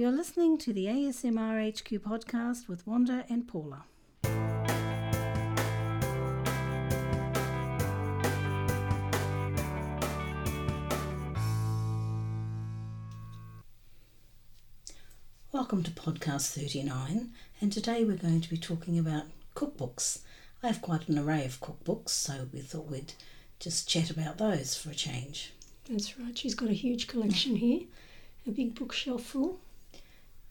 You're listening to the ASMR HQ podcast with Wanda and Paula. Welcome to podcast 39, and today we're going to be talking about cookbooks. I have quite an array of cookbooks, so we thought we'd just chat about those for a change. That's right. She's got a huge collection here, a big bookshelf full.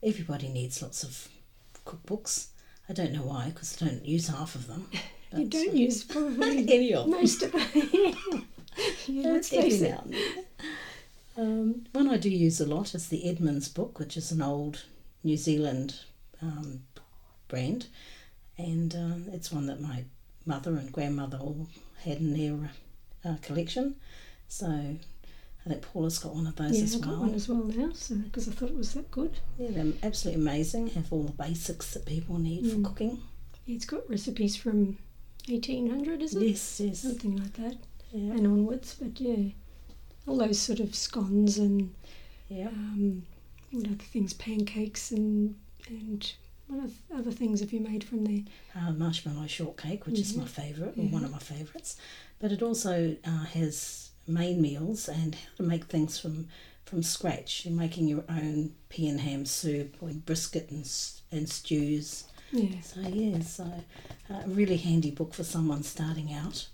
Everybody needs lots of cookbooks. I don't know why, because I don't use half of them. You don't use probably any of them. most of them. yeah, let's face it. now and then. Um, one I do use a lot is the Edmonds book, which is an old New Zealand um, brand, and um, it's one that my mother and grandmother all had in their uh, collection. So I think Paula's got one of those Yeah, as I've got well. one as well now, so because I thought it was that good. Yeah, they're absolutely amazing. Have all the basics that people need Mm. for cooking. Yeah, it's got recipes from 1800, is it? Yes, yes. Something like that, Yeah, and onwards. But yeah, all those sort of scones and yeah. um, what other things, pancakes and and what other things have you made from there? uh, marshmallow shortcake, which is Mhm. my favourite, or one of my favourites. But it also uh, has main meals and how to make things from from scratch. You're making your own pea and ham soup or brisket and, and stews. Yeah, So yeah, so uh, a really handy book for someone starting out.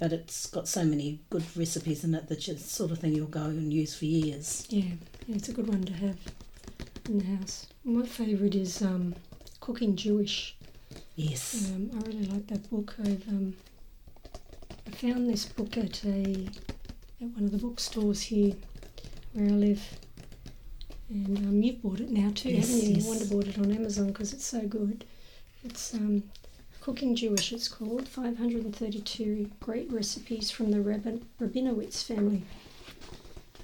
But it's got so many good recipes in it that it's the sort of thing you'll go and use for years. yeah, yeah. It's a good one to have in the house. My favourite is um, Cooking Jewish. Yes. Um, I really like that book. I've um, found this book at a at one of the bookstores here where I live, and um, you've bought it now too, Yes, haven't you? yes. Wanda bought it on Amazon because it's so good. It's um, Cooking Jewish. It's called 532 Great Recipes from the Rabin- Rabinowitz Family,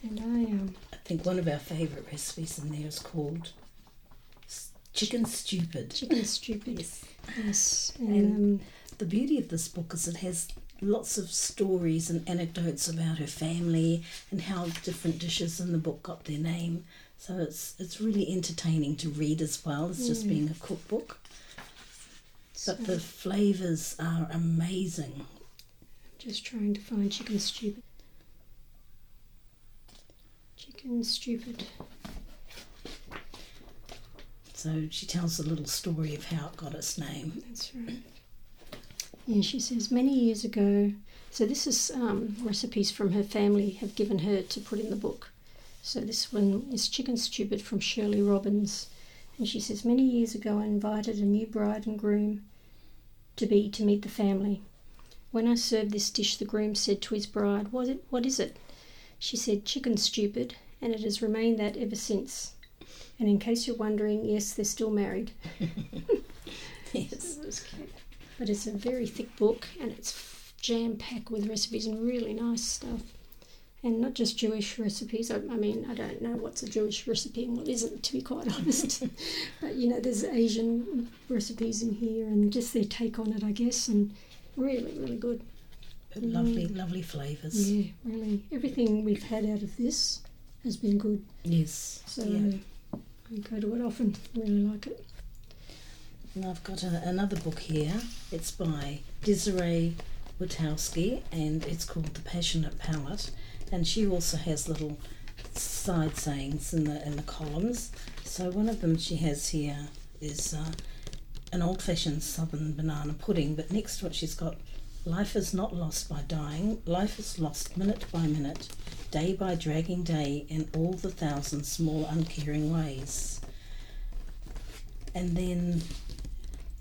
and I um, I think one of our favourite recipes in there is called chicken stupid. chicken stupid. Yes. Yes, And- and um, The beauty of this book is it has lots of stories and anecdotes about her family and how different dishes in the book got their name. So it's it's really entertaining to read as well as just Mm. being a cookbook. so But the flavours are amazing. Just trying to find chicken stupid. Chicken stupid. So she tells a little story of how it got its name. That's right. Yeah, she says many years ago. So this is um, recipes from her family have given her to put in the book. So this one is chicken stupid from Shirley Robbins, and she says many years ago I invited a new bride and groom to be to meet the family. When I served this dish, the groom said to his bride, "What it? What is it?" She said, "Chicken stupid," and it has remained that ever since. And in case you're wondering, yes, they're still married. Yes. It was cute. But it's a very thick book and it's jam packed with recipes and really nice stuff. And not just Jewish recipes. I, I mean, I don't know what's a Jewish recipe and what isn't, to be quite honest. but you know, there's Asian recipes in here and just their take on it, I guess, and really, really good. Lovely, mm. lovely flavours. Yeah, really. Everything we've had out of this has been good. Yes. So yeah. I go to it often. Really like it. And I've got a, another book here. It's by Desiree Witowski and it's called The Passionate Palette. And she also has little side sayings in the in the columns. So one of them she has here is uh, an old-fashioned southern banana pudding, but next to it she's got life is not lost by dying. Life is lost minute by minute, day by dragging day, in all the thousand small uncaring ways. And then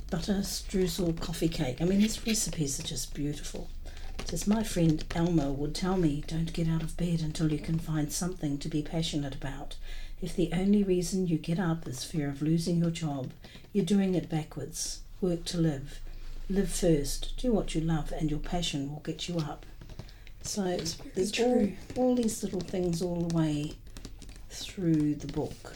butter streusel coffee cake. I mean, these recipes are just beautiful. As my friend Elmo would tell me, don't get out of bed until you can find something to be passionate about. If the only reason you get up is fear of losing your job, you're doing it backwards. Work to live. Live first. Do what you love, and your passion will get you up. So very there's all, true. all these little things all the way through the book.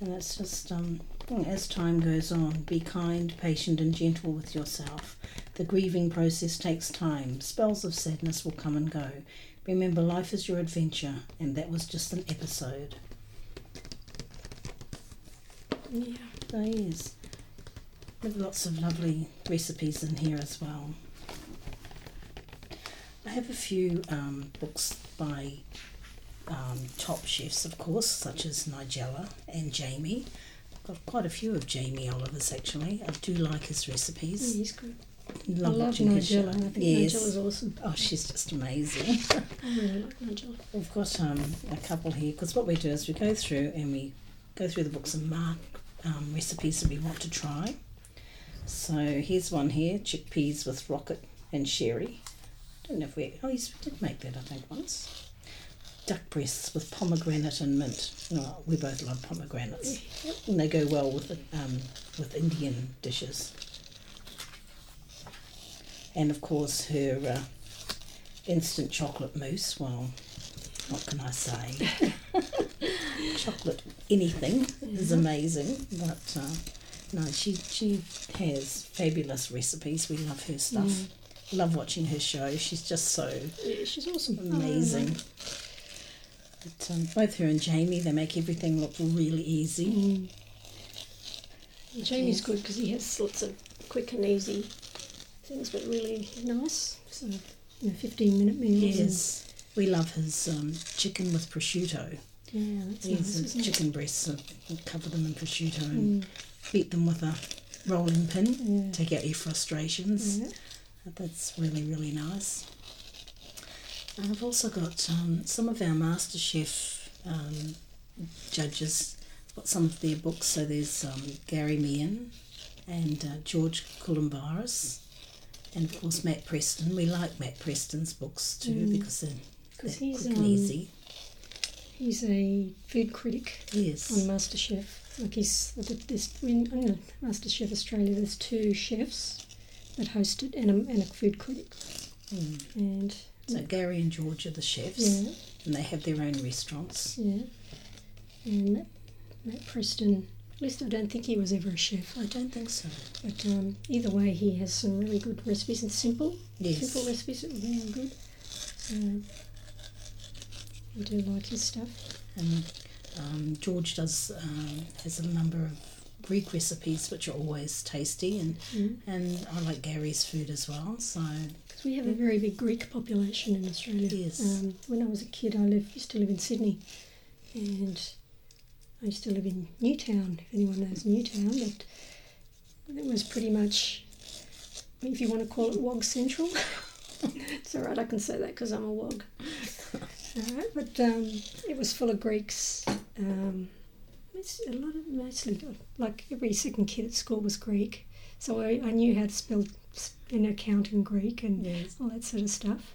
And it's just, um, as time goes on, be kind, patient, and gentle with yourself. The grieving process takes time. Spells of sadness will come and go. Remember, life is your adventure, and that was just an episode. Yeah. Oh, yes. There's lots of lovely recipes in here as well. I have a few um, books by um, top chefs, of course, such as Nigella and Jamie. I've got quite a few of Jamie Oliver's actually. I do like his recipes. He's good. Love I love watching Nigella. I think Yes. Nigella's awesome. Oh, she's just amazing. I really like Nigella. We've got um, a couple here because what we do is we go through and we go through the books and mark um, recipes that we want to try. So here's one here chickpeas with rocket and sherry. I don't know if we, oh, yes, we did make that, I think, once. Duck breasts with pomegranate and mint. Oh, we both love pomegranates. And they go well with, um, with Indian dishes. And of course, her uh, instant chocolate mousse. Well, what can I say? chocolate anything is amazing, but uh, no, she she has fabulous recipes. We love her stuff. Mm. Love watching her show. She's just so Yeah, she's awesome. amazing. But, um, both her and Jamie, they make everything look really easy. Mm. Jamie's Yes. good because he has lots of quick and easy things, but really nice. So, you know, 15 minute meals. Yes, we love his um, chicken with prosciutto. Yeah, that's Yes, nice, chicken breasts, and cover them in prosciutto and Mm. beat them with a rolling pin. Yeah. Take out your frustrations. Yeah. That's really, really nice. And I've also got um, some of our MasterChef um, judges, got some of their books. So there's um, Gary Mehigan and uh, George Calombaris, and of course Matt Preston. We like Matt Preston's books too Mm. because they're, they're he's, quick and um, easy. He's a food critic Yes. on MasterChef. Like he's this in on MasterChef Australia. There's two chefs that host it and a, and a food critic. Mm. And So Gary and George are the chefs, yeah, and they have their own restaurants. yeah. And Matt, Matt Preston. At least I don't think he was ever a chef. I don't think so. But um, either way, he has some really good recipes and simple, Yes. simple recipes that are really good. So I do like his stuff. And um, George does um, has a number of Greek recipes which are always tasty, and Mm. and I like Gary's food as well. So we have a very big Greek population in Australia. Yes. Um, when I was a kid, I lived, used to live in Sydney, and I used to live in Newtown. If anyone knows Newtown, but it was pretty much, if you want to call it Wog Central. it's all right. I can say that because I'm a Wog. all right, but um, it was full of Greeks. Um, it's a lot of mostly like every second kid at school was Greek, so I, I knew how to spell an account in Greek and yes, all that sort of stuff.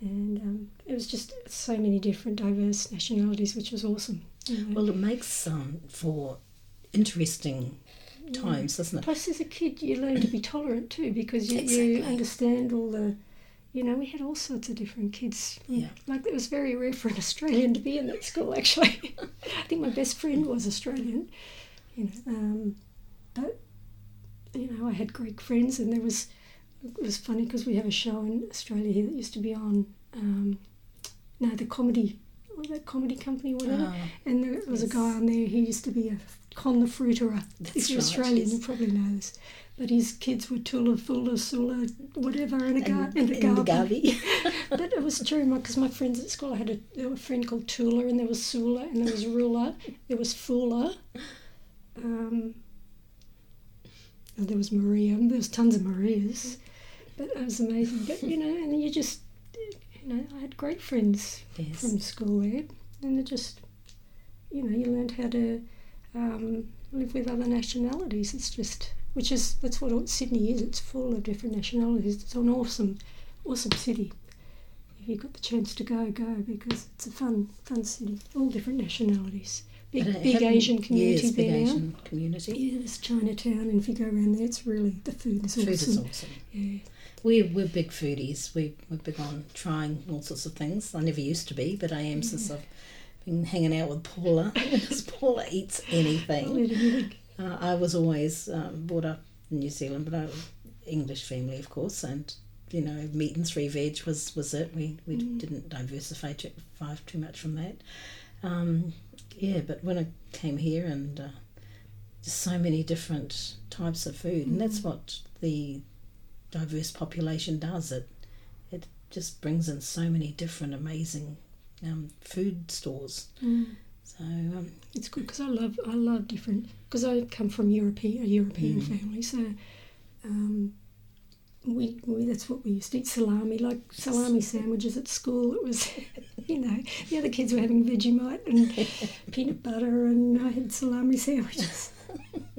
And um, it was just so many different, diverse nationalities, which was awesome. you know. well, it makes um, for interesting Yeah. times, doesn't it? Plus, as a kid, you learn to be tolerant too because you, Exactly. you understand all the, you know, we had all sorts of different kids. Yeah. Like, it was very rare for an Australian to be in that school, actually. I think my best friend was Australian, you know. Um, but, you know, I had great friends, and there was, it was funny because we have a show in Australia here that used to be on, um, no, the comedy, was that comedy company, whatever. Ah, And there was a guy on there who used to be a con the fruiterer. That's you're right, Australian, yes. you probably know this. But his kids were Tula, Fula, Sula, whatever, and a, gar- and, and a and. Garvey. but it was true, because my friends at school, I had a, a friend called Tula, and there was Sula, and there was Rula, there was Fula, um, and there was Maria, and there was tons of Marias. But it was amazing. But, you know, and you just, you know, I had great friends yes. from school there, and it just, you know, you learned how to um, live with other nationalities. It's just, which is that's what Sydney is. It's full of different nationalities. It's an awesome, awesome city. If you've got the chance to go, go because it's a fun, fun city. All different nationalities. Big, big Asian community yes, big there now. Asian community. Yeah, there's Chinatown, and if you go around there, it's really the food is Food awesome. is awesome. Yeah, We're, we're big foodies. We, we're big on trying all sorts of things. I never used to be, but I am since I've been hanging out with Paula. because Paula eats anything. I'll eat anything. Uh, I was always um, brought up in New Zealand, but I English family, of course, and you know, meat and three veg was, was it. We, we didn't diversify too, too much from that. Um, yeah, but when I came here and uh, just so many different types of food, and that's what the diverse population does. It it just brings in so many different amazing um, food stores. Mm. So um, It's good because I love I love different because I come from European a European Mm. family, so um, we, we that's what we used to eat salami like salami sandwiches at school. It was you know the other kids were having Vegemite and peanut butter, and I had salami sandwiches.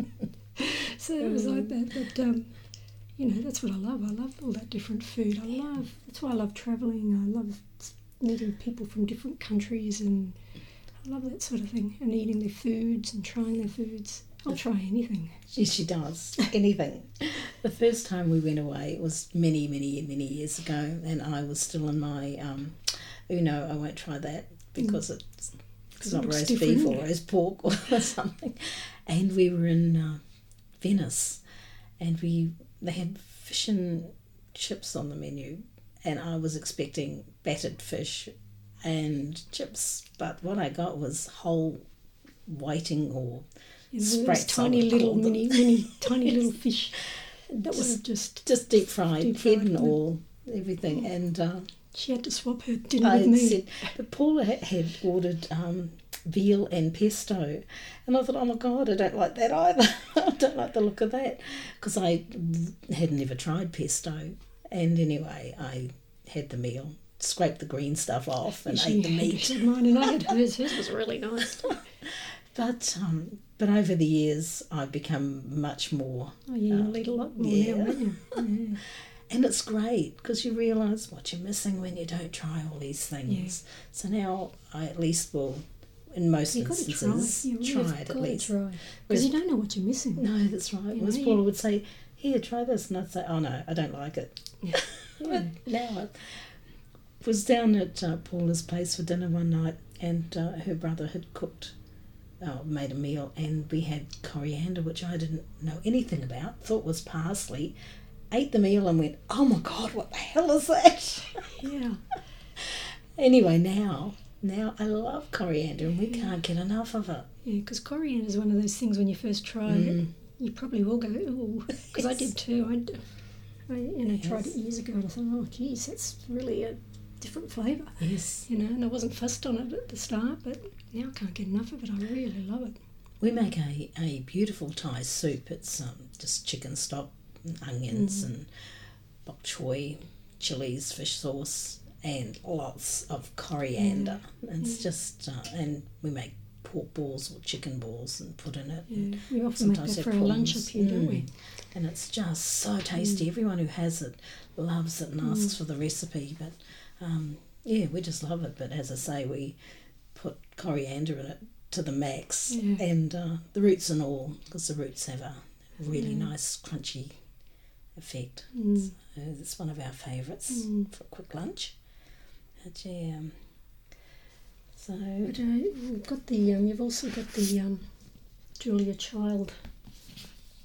so it was like that, but. Um, you know that's what I love. I love all that different food. I love that's why I love travelling. I love meeting people from different countries and I love that sort of thing and eating their foods and trying their foods. I'll try anything. Yes, she does. Anything. the first time we went away it was many, many, many years ago, and I was still in my, um, you know, I won't try that because it's, it's Mm. 'Cause it not roast different, beef or roast pork or something. And we were in uh, Venice, and we they had fish and chips on the menu, and I was expecting battered fish and chips, but what I got was whole whiting or those tiny little mini, mini, tiny little fish that Just- were just. just deep fried, Deep head and all, everything. And uh, She had to swap her dinner I with me. said, but Paula had, had ordered um, veal and pesto, and I thought, oh my god, I don't like that either. I don't like the look of that because I had never tried pesto. And anyway, I had the meal, scraped the green stuff off, and she ate the meat. mine, and I had hers. Hers was really nice. But um, but over the years, I've become much more Oh yeah, you Uh, a lot more yeah. now, you? Yeah. And it's great because you realise what you're missing when you don't try all these things. So now I at least will, in most You've got to try. instances, You really try it at least. because you don't know what you're missing. No, that's right. You know, Paula would say, "Here, try this," and I'd say, "Oh no, I don't like it." Yeah. but now I was down at uh, Paula's place for dinner one night, and uh, her brother had cooked, uh, made a meal, and we had coriander, which I didn't know anything about. Thought was parsley. Ate the meal and went, "Oh my god, what the hell is that?" Yeah. Anyway, now now I love coriander, and we can't get enough of it. Yeah, because coriander is one of those things when you first try Mm. it, you probably will go, ooh, because I did too. I, you know, tried it years ago and I thought, oh, geez, that's really a different flavour, Yes, you know, and I wasn't fussed on it at the start, but now I can't get enough of it. I really love it. we make a, a beautiful Thai soup. It's um, just chicken stock, and onions, Mm. and bok choy, chilies, fish sauce, and lots of coriander. It's just uh, and we make pork balls or chicken balls and put in it. Yeah, we often make that for our lunch up here, don't we? Mm. And it's just so tasty. Everyone who has it loves it and asks for the recipe. But um, yeah, we just love it. But as I say, we put coriander in it to the max, Yeah. and uh, the roots and all, because the roots have a really Yeah. nice crunchy effect. Mm. So it's one of our favourites Mm. for a quick lunch. But yeah, um, so But uh, you've got the, um, you've also got the um, Julia Child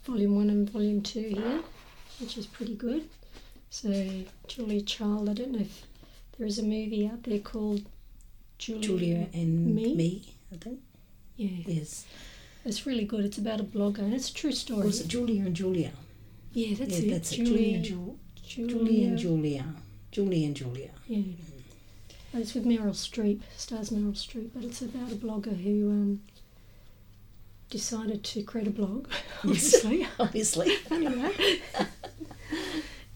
Volume 1 and Volume 2 here, which is pretty good. So, Julia Child, I don't know if there is a movie out there called Julia. Julia and Me? me I think Yeah, yes. it's really good. It's about a blogger and it's a true story. Was it Julia and Julia? Yeah, that's yeah, it. that's it. Julia, Julia and Ju- Julia, Julie and Julia. Julie and Julia. Yeah. But it's with Meryl Streep, stars Meryl Streep, but it's about a blogger who um, decided to create a blog, obviously. Obviously. anyway.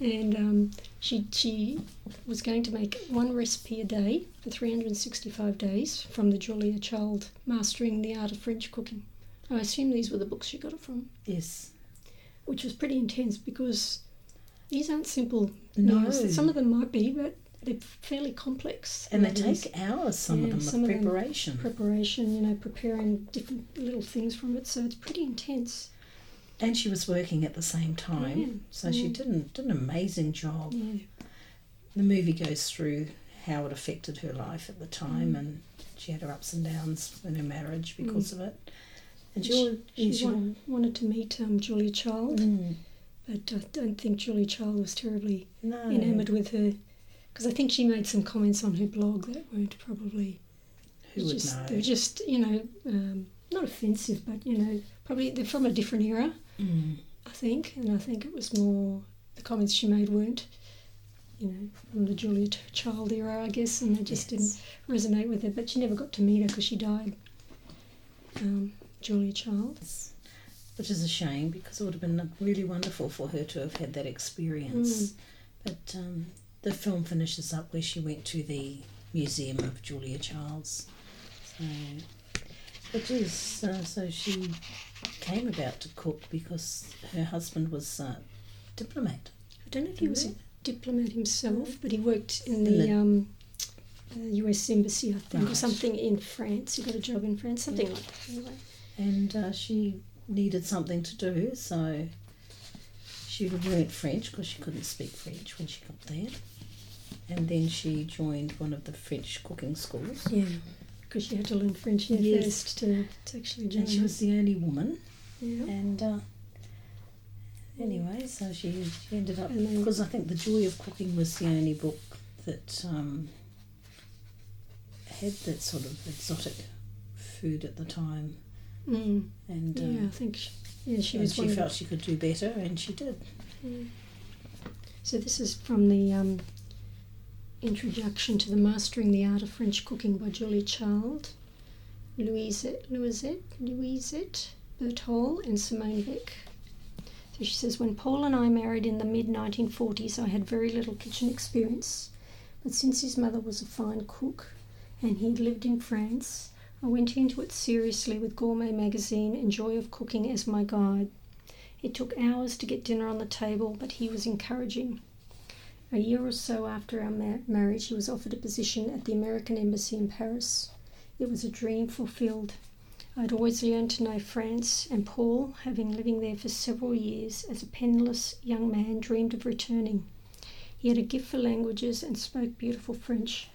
And um, she she was going to make one recipe a day for 365 days from the Julia Child Mastering the Art of French Cooking. I assume these were the books she got it from, Yes. which was pretty intense because these aren't simple No. meals. Some of them might be, but they're fairly complex. And they take hours, some Yeah, of them, some of of them- preparation. preparation, you know, preparing different little things from it. So it's pretty intense. And she was working at the same time. Yeah, So she did an, did an amazing job. Yeah. The movie goes through how it affected her life at the time Mm. and she had her ups and downs in her marriage because of it. And she, She, she she- wa- wanted to meet um, Julia Child, Mm. but I don't think Julia Child was terribly No. enamoured with her because I think she made some comments on her blog that weren't probably Who would just know? they were just you know um, not offensive, but you know probably they're from a different era. Mm. I think, and I think it was more the comments she made weren't, you know, from the Julia Child era, I guess, and they just Yes. didn't resonate with her. But she never got to meet her because she died. Um, Julia Child. Which is a shame because it would have been really wonderful for her to have had that experience. Mm. But um, the film finishes up where she went to the Museum of Julia Childs. So, which is, uh, so she came about to cook because her husband was a diplomat. I don't know if he was a diplomat himself, but he worked in the um, uh, U.S. embassy, I think, or something in France. He got a job in France, something like that. Anyway. And uh, she needed something to do, so she learnt French because she couldn't speak French when she got there. And then she joined one of the French cooking schools. Yeah, because she had to learn French here Yes. first to, to actually join. And she was the only woman. yeah. And uh, anyway, so she, she ended up, because I think The Joy of Cooking was the only book that um, had that sort of exotic food at the time. Mm. And, uh, Yeah, I think she, yeah, she and was she one of the- felt she could do better, and she did. Yeah. So this is from the um, Introduction to the Mastering the Art of French Cooking by Julie Child, Louisette, Louisette, Louisette Bertholle and Simone Beck. So she says, when Paul and I married in the mid 1940s, I had very little kitchen experience. But since his mother was a fine cook and he'd lived in France, I went into it seriously with Gourmet magazine and Joy of Cooking as my guide. It took hours to get dinner on the table, but he was encouraging. A year or so after our ma- marriage, he was offered a position at the American Embassy in Paris. It was a dream fulfilled. I'd always yearned to know France, and Paul, having living there for several years as a penniless young man, dreamed of returning. He had a gift for languages and spoke beautiful French.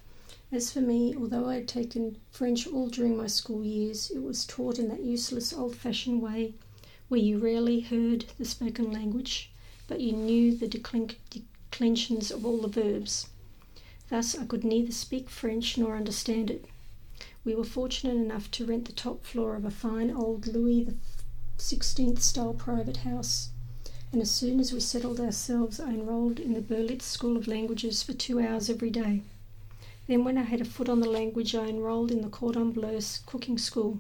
As for me, although I had taken French all during my school years, it was taught in that useless old fashioned way where you rarely heard the spoken language, but you knew the declen- declensions of all the verbs. Thus, I could neither speak French nor understand it. We were fortunate enough to rent the top floor of a fine old Louis XVI style private house, and as soon as we settled ourselves, I enrolled in the Berlitz School of Languages for two hours every day. Then, when I had a foot on the language, I enrolled in the Cordon Bleu cooking school.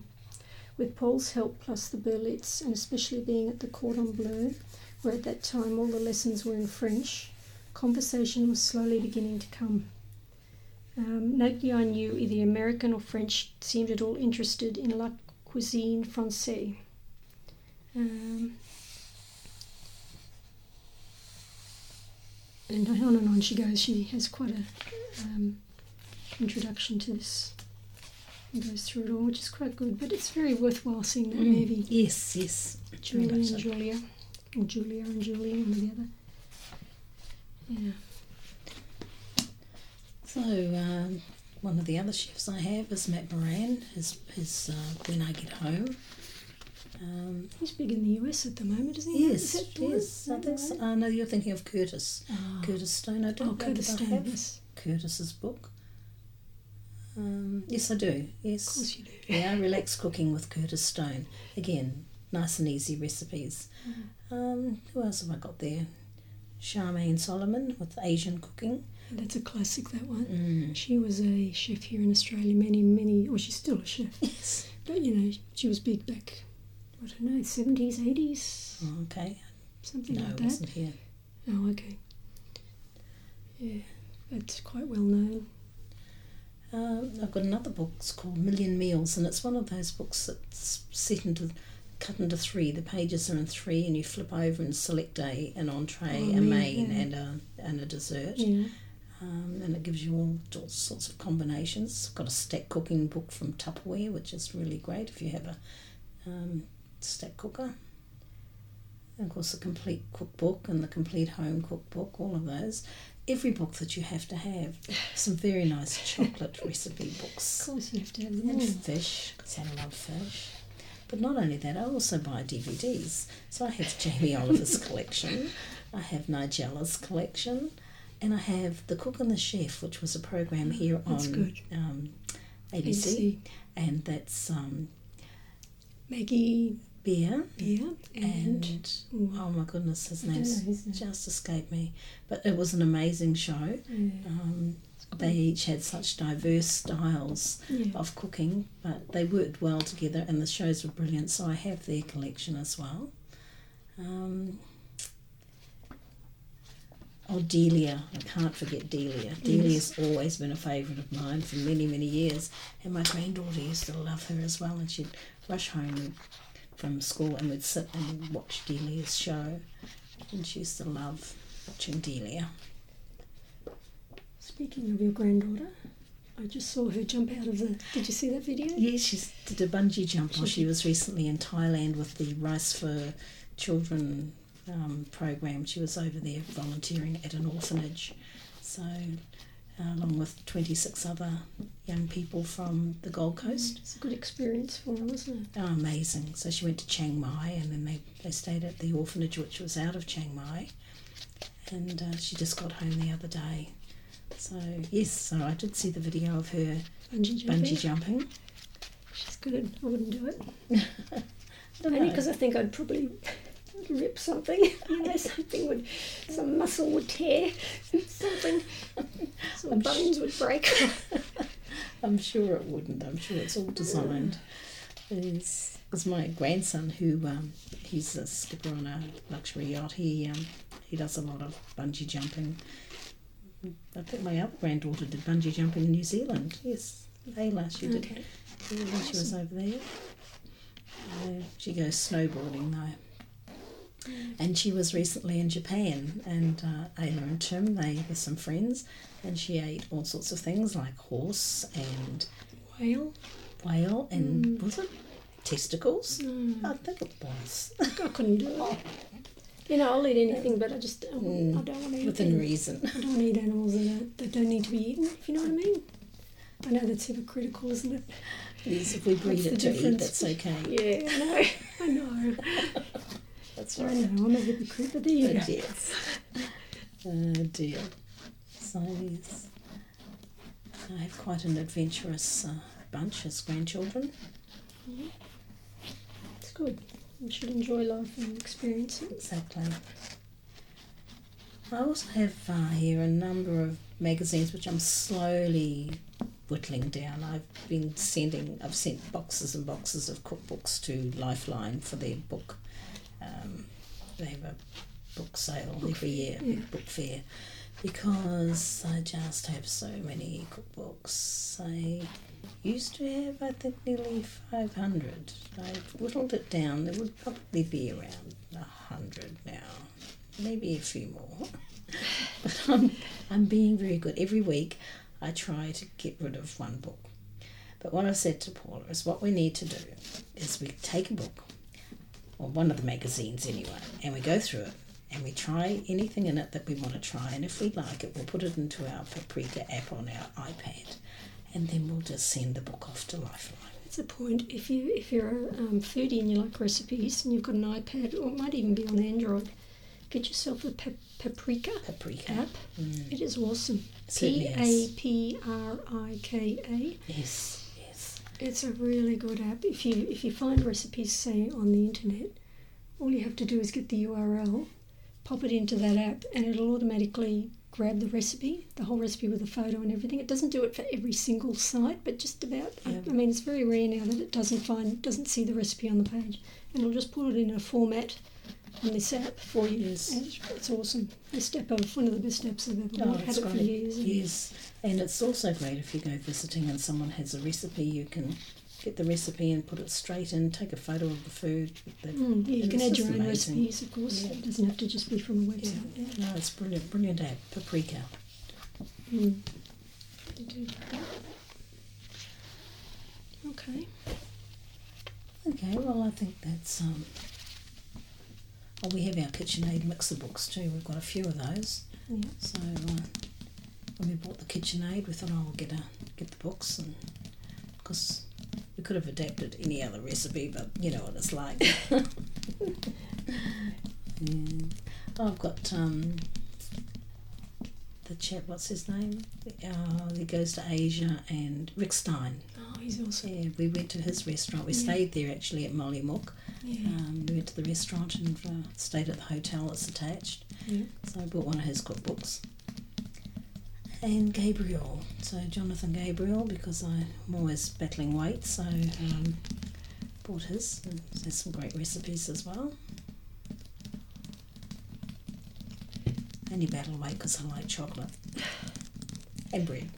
With Paul's help, plus the Berlitz, and especially being at the Cordon Bleu, where at that time all the lessons were in French, conversation was slowly beginning to come. Um, nobody I knew, either American or French, seemed at all interested in la cuisine française. Um, and on and on she goes. She has quite a um, introduction to this and goes through it all, which is quite good. But it's very worthwhile seeing that Mm. movie. Yes, yes. Julia and. Julia, or Julia and Julia, one or the other. Yeah. So, um, one of the other chefs I have is Matt Moran. His, his uh, When I Get Home. Um, He's big in the US at the moment, isn't he? yes, Is that the one? yes. I think so. Uh, no, you're thinking of Curtis. Oh, Curtis Stone. I don't oh know Curtis Stone, yes. Curtis's book. Um, yes, I do. Yes. Of course you do. Yeah, Relax Cooking with Curtis Stone. Again, nice and easy recipes. Mm-hmm. Um, who else have I got there? Charmaine Solomon with Asian cooking. That's a classic, that one. Mm. She was a chef here in Australia many, many, well, she's still a chef. Yes. But, you know, she was big back, I don't know, 70s, 80s, Oh, okay. something No, like it that. wasn't here. Oh, okay. Yeah, that's quite well known. Um, I've got another book. It's called Million Meals, and it's one of those books that's set into cut into three. The pages are in three, and you flip over and select a an entree, Oh, a main, yeah. and a and a dessert. Yeah. Um, and it gives you all t- sorts of combinations. It's got a stack cooking book from Tupperware, which is really great if you have a um, stack cooker. And of course, the complete cookbook and the complete home cookbook, all of those. Every book that you have to have. Some very nice chocolate recipe books. Of course, you have to have them And fish, because I love fish. But not only that, I also buy DVDs. So I have Jamie Oliver's collection, I have Nigella's collection, and I have The Cook and the Chef, which was a program here That's on. Um, ABC, ABC. and that's um, Maggie Beer. Beer and, And oh my goodness, his name's know name. just escaped me. But it was an amazing show. yeah, Um, they each had such diverse styles yeah. of cooking, but they worked well together, and the shows were brilliant. So I have their collection as well. Um, oh, Delia! I can't forget Delia. Delia's always been a favourite of mine for many, many years, and my granddaughter used to love her as well. And she'd rush home from school, and we'd sit and watch Delia's show, and she used to love watching Delia. Speaking of your granddaughter, I just saw her jump out of the. Did you see that video? Yeah, she did a bungee jump while she was recently in Thailand with the Rice for Children um, program. She was over there volunteering at an orphanage. So, uh, along with 26 other young people from the Gold Coast. It's a good experience for her, isn't it? Oh, amazing. So she went to Chiang Mai and then they, they stayed at the orphanage, which was out of Chiang Mai. And uh, she just got home the other day. So, yes, so I did see the video of her Bungee jumping. bungee jumping. She's good. I wouldn't do it. Only because I think I'd probably rip something. You know, something would, some muscle would tear, something, some I'm bones would break. I'm sure it wouldn't. I'm sure it's all designed. It's, it's my grandson who um, he's a skipper on a luxury yacht. He um, he does a lot of bungee jumping. I think my other granddaughter did bungee jumping in New Zealand. Yes, Layla, she did Okay. yeah, when she was over there. Uh, she goes snowboarding though. And she was recently in Japan, and uh, Ayla and Tim, they were some friends, and she ate all sorts of things like horse and Whale? whale and Mm. was it testicles? No, I think it was. I couldn't do it. You know, I'll eat anything, but I just don't, I don't want to eat Within them. reason. I don't eat animals that, are, that don't need to be eaten, if you know what I mean. I know that's hypocritical, isn't it? Yes, if we breed it to eat, that's okay. Yeah, I know. I know. That's I know. I'm a hypocrite, but there you go. But yes. Oh dear. So yes. I have quite an adventurous uh, bunch as grandchildren. It's good. You should enjoy life and experience it. Exactly. I also have uh, here a number of magazines which I'm slowly whittling down. I've been sending, I've sent boxes and boxes of cookbooks to Lifeline for their book. Um, they have a book sale every year, yeah. book fair, because I just have so many cookbooks. I used to have, I think, nearly 500. I've whittled it down. There would probably be around 100 now, maybe a few more. but I'm, I'm being very good. Every week I try to get rid of one book. But what I've said to Paula is what we need to do is we take a book, or one of the magazines anyway, and we go through it and we try anything in it that we want to try. And if we like it, we'll put it into our Paprika app on our iPad, and then we'll just send the book off to Lifeline. That's a point. If you if you're a um, foodie and you like recipes and you've got an iPad or it might even be on Android, get yourself a pap- paprika Paprika. app. Mm. It is awesome. P A P R I K A. Yes, yes. It's a really good app. If you if you find recipes say on the internet, all you have to do is get the URL, pop it into that app, and it'll automatically grab the recipe, the whole recipe with a photo and everything. It doesn't do it for every single site, but just about. I- Yeah. I mean, it's very rare now that it doesn't find doesn't see the recipe on the page, and it'll just put it in a format on this app for you. Yes. And It's, it's awesome. The step of one of the best apps I've ever Oh. Had it for years. Yes, and it's also great if you go visiting and someone has a recipe, you can get the recipe and put it straight in, take a photo of the food. Mm, yeah, you can add your own amazing. recipes, of course. Yeah. It doesn't have to just be from a website. Yeah. No, it's brilliant, brilliant app, Paprika. Mm. Okay. Okay, well, I think that's. Um, oh, we have our KitchenAid mixer books too. We've got a few of those. Yeah. So uh, when we bought the KitchenAid, we thought, oh, we'll get a get the books, and because We could have adapted any other recipe, but you know what it's like. yeah. Oh, I've got um, the chap, what's his name? Uh, he goes to Asia and Rick Stein. Oh, he's awesome. Yeah, we went to his restaurant. We Yeah. stayed there actually at Mollymook. Yeah. Um, we went to the restaurant and uh, stayed at the hotel that's attached. yeah. So I bought one of his cookbooks. And Gabriel, so Jonathan Gabriel, because I'm always battling weight, so um, bought his. And there's some great recipes as well. Only battle weight because I like chocolate. And bread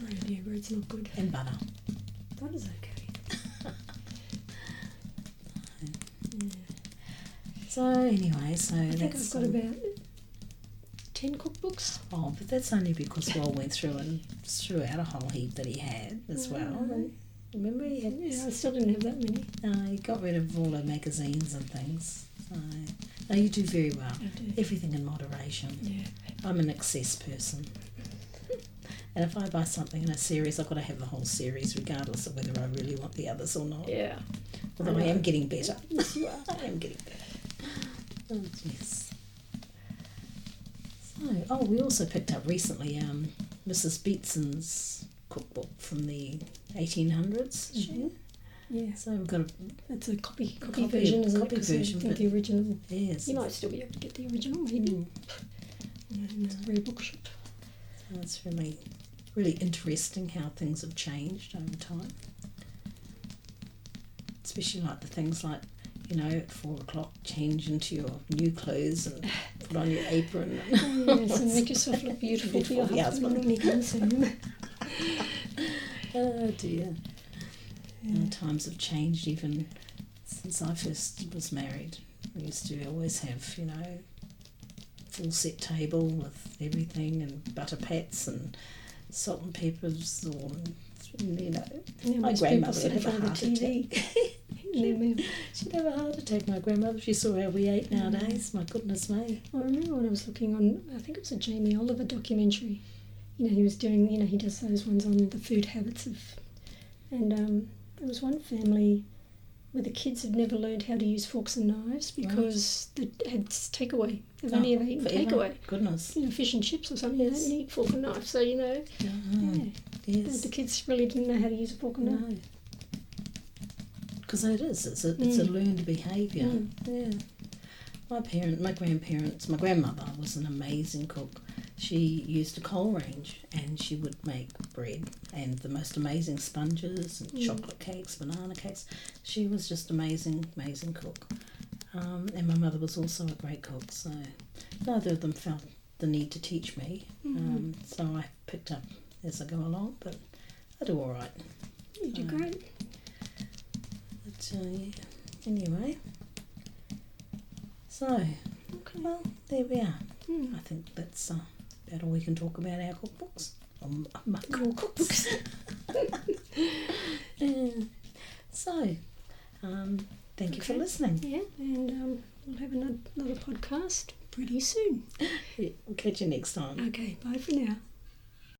Bread, yeah, bread's not good. and butter. That is okay. Yeah. So anyway, so I think that's I've got um, about ten cookbooks. Oh, but that's only because Will went through and threw out a whole heap that he had as well. Mm. Remember, he had Yeah, I still didn't have that many. uh, he got rid of all the magazines and things. So, no, you do very well. I do. Everything in moderation. Yeah. I'm an excess person. And if I buy something in a series, I've got to have the whole series, regardless of whether I really want the others or not. Yeah. Although I I am getting better. Yes, you are. I am getting better. Oh, yes. Oh, we also picked up recently um, Mrs. Beeton's cookbook from the 1800s. Mhm. Yeah. So we've got a That's a copy copy, Copy- version, isn't copy it? 'Cause I version, think but- the original. yes. You might still be able to get the original, maybe. Mm. In a rare bookshop. So it's really, really interesting how things have changed over time. Especially like the things like, you know, at four o'clock, change into your new clothes and put on your apron. yes, and make yourself look beautiful for your Beautiful for your husband when he comes oh dear. Yeah. Times have changed even since I first was married. We used to always have, you know, full set table with everything and butter pats and salt and peppers or you know. Now My grandmother would have a heart the TV. in their meal. She'd have a heart attack, my grandmother. If She saw how we ate Mm. nowadays. My goodness me. I remember when I was looking on, I think it was a Jamie Oliver documentary. You know, he was doing, you know, he does those ones on the food habits of, and um, there was one family where the kids had never learned how to use forks and knives because they had takeaway. They've only Oh, ever eaten takeaway. Goodness. You know, fish and chips or something. They Yes. don't eat fork and knife. So you know, yeah, yes. the kids really didn't know how to use a fork and knife. Because it is. It's a, it's a Mm. learned behaviour. Mm. Yeah. My parent, my grandparents, my grandmother was an amazing cook. She used a coal range and she would make bread and the most amazing sponges and Mm. chocolate cakes, banana cakes. She was just amazing, amazing cook. Um, and my mother was also a great cook, so neither of them felt the need to teach me. Mhm. Um, so I picked up as I go along, but I do all right. You do Mm. great. But uh, yeah. Anyway, so Okay. well, there we are. Hmm. I think that's uh, about all we can talk about our cookbooks. Um, my cookbooks. So, um, thank you for listening. Yeah, and um, we'll have another, another podcast pretty soon. We'll catch you next time. Okay, bye for now.